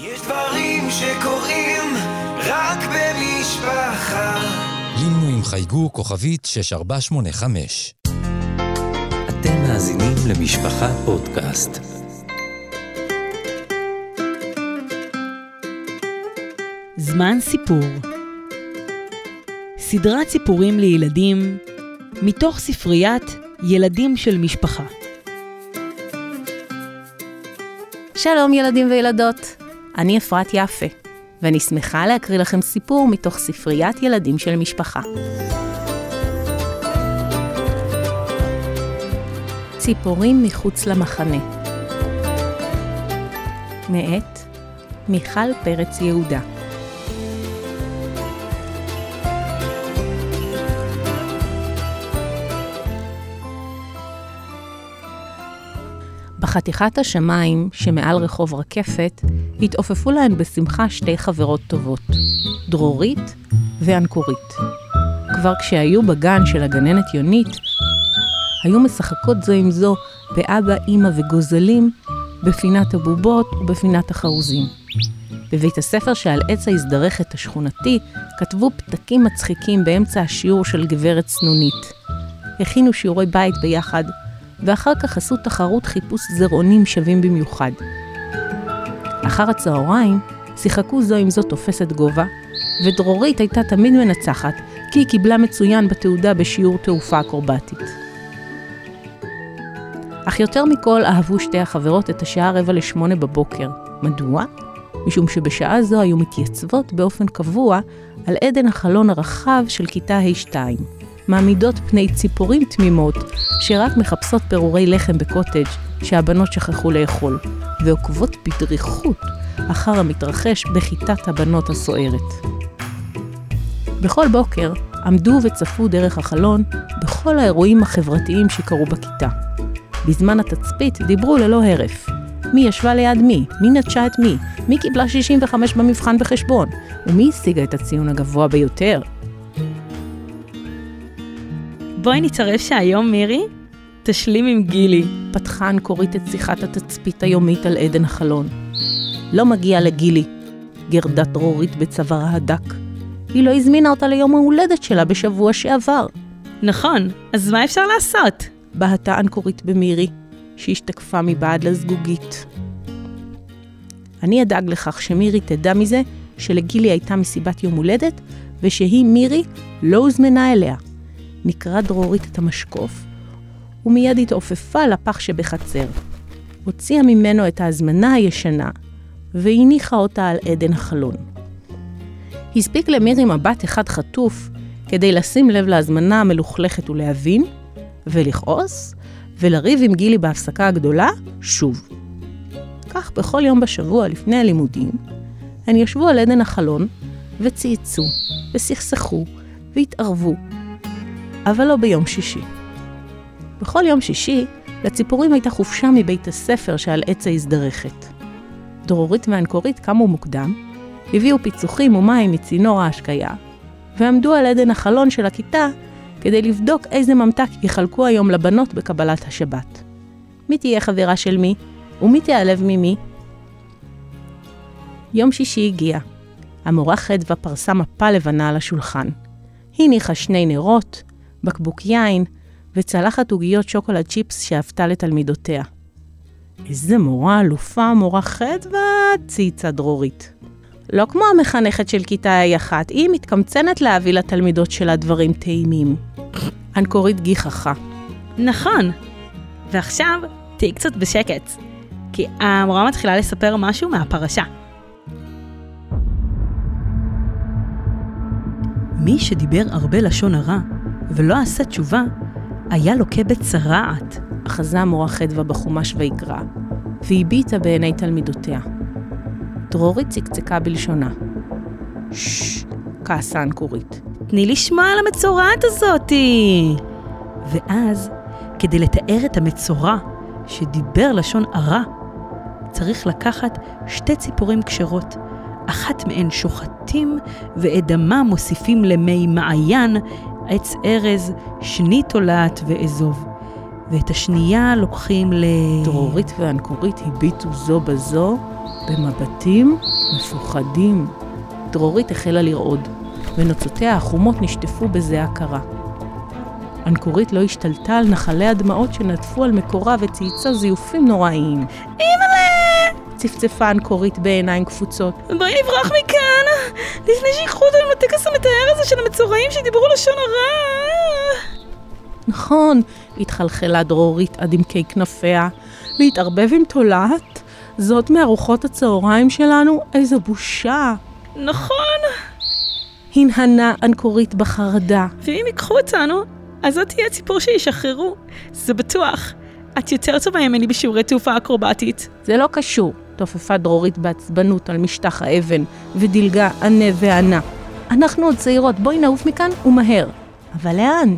יש דברים שקורים רק במשפחה. לינו עם חייגו כוכבית 6485. אתם מאזינים למשפחה פודקאסט. זמן סיפור סדרת סיפורים לילדים מתוך ספריית ילדים של משפחה. שלום ילדים וילדות, אני אפרת יפה, ואני שמחה להקריא לכם סיפור מתוך ספריית ילדים של משפחה. ציפורים מחוץ למחנה מאת מיכל פרץ יהודה בחתיכת השמיים שמעל רחוב רקפת התעופפו להן בשמחה שתי חברות טובות, דרורית ואנקורית. כבר כשהיו בגן של הגננת יונית, היו משחקות זו עם זו באבא, אימא וגוזלים בפינת הבובות ובפינת החרוזים. בבית הספר שעל עץ ההזדרכת השכונתי כתבו פתקים מצחיקים באמצע השיעור של גברת צנונית. הכינו שיעורי בית ביחד, ואחר כך עשו תחרות חיפוש זרעונים שווים במיוחד. אחר הצהריים שיחקו זו עם זו תופסת גובה, ודרורית הייתה תמיד מנצחת, כי היא קיבלה מצוין בתעודה בשיעור תעופה אקרובטית. אך יותר מכל אהבו שתי החברות את השעה רבע לשמונה בבוקר. מדוע? משום שבשעה זו היו מתייצבות באופן קבוע על עדן החלון הרחב של כיתה ה'2. מעמידות פני ציפורים תמימות שרק מחפשות פירורי לחם בקוטג' שהבנות שכחו לאכול, ועוקבות בדריכות אחר המתרחש בכיתת הבנות הסוערת. בכל בוקר עמדו וצפו דרך החלון בכל האירועים החברתיים שקרו בכיתה. בזמן התצפית דיברו ללא הרף. מי ישבה ליד מי? מי נטשה את מי? מי קיבלה 65 במבחן בחשבון? ומי השיגה את הציון הגבוה ביותר? בואי נצרף שהיום מירי תשלים עם גילי. פתחה אנקורית את שיחת התצפית היומית על עדן החלון. לא מגיע לגילי, גרדה דרורית בצווארה הדק. היא לא הזמינה אותה ליום ההולדת שלה בשבוע שעבר. נכון, אז מה אפשר לעשות? בהתה אנקורית במירי, שהשתקפה מבעד לזגוגית. אני אדאג לכך שמירי תדע מזה שלגילי הייתה מסיבת יום הולדת, ושהיא, מירי, לא הוזמנה אליה. נקרא דרורית את המשקוף, ומיד התעופפה לפח שבחצר. הוציאה ממנו את ההזמנה הישנה, והניחה אותה על עדן החלון. הספיק למירי מבט אחד חטוף כדי לשים לב להזמנה המלוכלכת ולהבין, ולכעוס, ולריב עם גילי בהפסקה הגדולה, שוב. כך בכל יום בשבוע לפני הלימודים, הן ישבו על עדן החלון, וצייצו, וסכסכו, והתערבו, אבל לא ביום שישי. בכל יום שישי, לציפורים הייתה חופשה מבית הספר שעל עץ ההזדרכת. דרורית ואנקורית קמו מוקדם, הביאו פיצוחים ומים מצינור ההשקיה, ועמדו על עדן החלון של הכיתה כדי לבדוק איזה ממתק יחלקו היום לבנות בקבלת השבת. מי תהיה חברה של מי, ומי תיעלב ממי? יום שישי הגיע. המורה חדווה פרסה מפה לבנה על השולחן. היא הניחה שני נרות, בקבוק יין וצלחת עוגיות שוקולד צ'יפס שאהבתה לתלמידותיה. איזה מורה אלופה, מורה חדווה, צייצה דרורית. לא כמו המחנכת של כיתה ה אחת, היא מתקמצנת להביא לתלמידות שלה דברים טעימים. אנקורית גיחכה. נכון. ועכשיו, תהיי קצת בשקט, כי המורה מתחילה לספר משהו מהפרשה. מי שדיבר הרבה לשון הרע ולא עשה תשובה, היה לוקה בצרעת. אחזה המורה חדווה בחומש ויקרא, והביטה בעיני תלמידותיה. דרורית צקצקה בלשונה. ששש, כעסה אנקורית. תני לשמוע על המצורעת הזאתי. ואז, כדי לתאר את המצורע שדיבר לשון הרע, צריך לקחת שתי ציפורים כשרות, אחת מהן שוחטים ואת דמה מוסיפים למי מעיין, עץ ארז, שני תולעת ואזוב. ואת השנייה לוקחים ל... דרורית ואנקורית הביטו זו בזו במבטים מפוחדים. דרורית החלה לרעוד, ונוצותיה החומות נשטפו בזיעה קרה. אנקורית לא השתלטה על נחלי הדמעות שנטפו על מקורה וצייצה זיופים נוראיים. אימא'לה! צפצפה אנקורית בעיניים קפוצות. בואי נברח מכאן, לפני שיקחו אותנו לטקס המתאר הזה של המצורעים שדיברו לשון הרע. נכון, התחלחלה דרורית עד עמקי כנפיה, להתערבב עם תולעת? זאת מארוחות הצהריים שלנו? איזו בושה. נכון, הנהנה אנקורית בחרדה. ואם ייקחו אותנו, אז זאת תהיה הציפור שישחררו. זה בטוח. את יותר טובה ממני בשיעורי תעופה אקרובטית. זה לא קשור, תופפה דרורית בעצבנות על משטח האבן, ודילגה ענה וענה. אנחנו עוד צעירות, בואי נעוף מכאן ומהר. אבל לאן?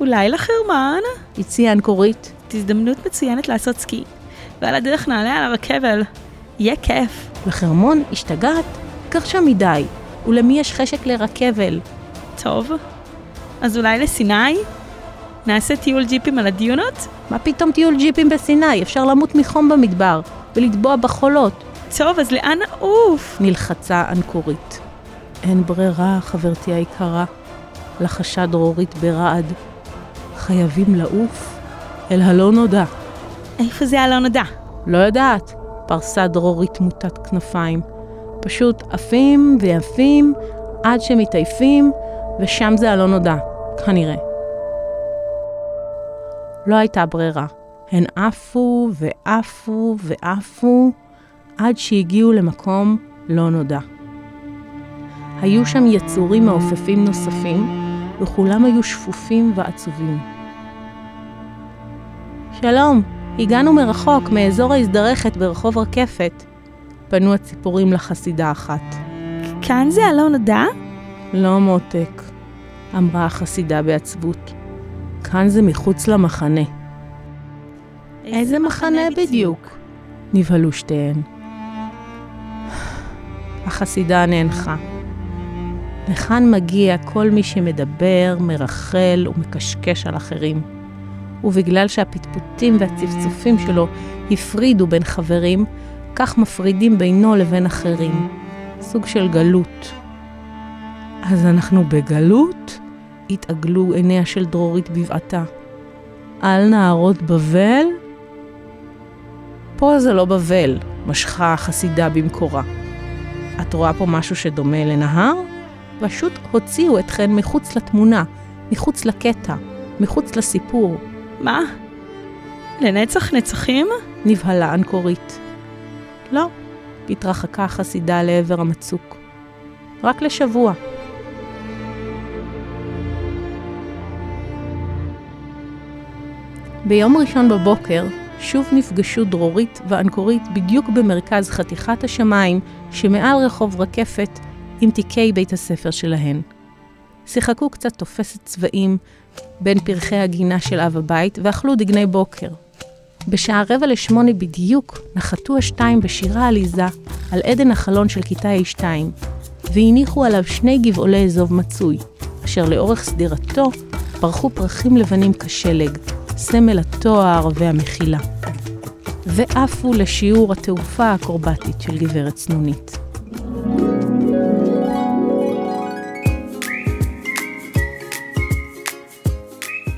אולי לחרמן? הציעה אנקורית. הזדמנות מצוינת לעשות סקי. ועל הדרך נעלה על הרכבל. יהיה כיף. לחרמון, השתגעת? גרשה מדי. ולמי יש חשק לרכבל? טוב. אז אולי לסיני? נעשה טיול ג'יפים על הדיונות? מה פתאום טיול ג'יפים בסיני? אפשר למות מחום במדבר, ולטבוע בחולות. טוב, אז לאן נעוף? נלחצה אנקורית. אין ברירה, חברתי היקרה, לחשה דרורית ברעד. חייבים לעוף אל הלא נודע. איפה זה הלא נודע? לא יודעת, פרסה דרורית מוטת כנפיים. פשוט עפים ויפים עד שמתעייפים, ושם זה הלא נודע, כנראה. לא הייתה ברירה. הן עפו ועפו ועפו עד שהגיעו למקום לא נודע. היו שם יצורים מעופפים נוספים, וכולם היו שפופים ועצובים. שלום, הגענו מרחוק, מאזור ההזדרכת ברחוב רקפת. פנו הציפורים לחסידה אחת. כאן זה הלא נודע? לא מותק, אמרה החסידה בעצבות. כאן זה מחוץ למחנה. איזה מחנה בדיוק? נבהלו שתיהן. החסידה נאנחה. לכאן מגיע כל מי שמדבר, מרחל ומקשקש על אחרים. ובגלל שהפטפוטים והצפצופים שלו הפרידו בין חברים, כך מפרידים בינו לבין אחרים. סוג של גלות. אז אנחנו בגלות? התעגלו עיניה של דרורית בבעתה. על נהרות בבל? פה זה לא בבל, משכה החסידה במקורה. את רואה פה משהו שדומה לנהר? פשוט הוציאו אתכן מחוץ לתמונה, מחוץ לקטע, מחוץ לסיפור. מה? לנצח נצחים? נבהלה אנקורית. לא, התרחקה החסידה לעבר המצוק. רק לשבוע. ביום ראשון בבוקר שוב נפגשו דרורית ואנקורית בדיוק במרכז חתיכת השמיים שמעל רחוב רקפת עם תיקי בית הספר שלהן. שיחקו קצת תופסת צבעים בין פרחי הגינה של אב הבית ואכלו דגני בוקר. בשעה רבע לשמונה בדיוק נחתו השתיים בשירה עליזה על עדן החלון של כיתה A2, והניחו עליו שני גבעולי אזוב מצוי, אשר לאורך סדירתו פרחו פרחים לבנים כשלג, סמל התואר והמחילה. ועפו לשיעור התעופה האקרובטית של גברת צנונית.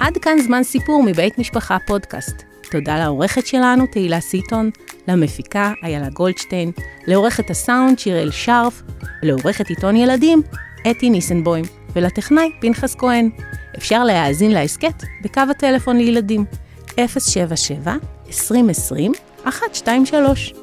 עד כאן זמן סיפור מבית משפחה פודקאסט. תודה לעורכת שלנו, תהילה סיטון, למפיקה, איילה גולדשטיין, לעורכת הסאונד, שיראל שרף, לעורכת עיתון ילדים, אתי ניסנבוים, ולטכנאי, פנחס כהן. אפשר להאזין להסכת בקו הטלפון לילדים, 077 2020 123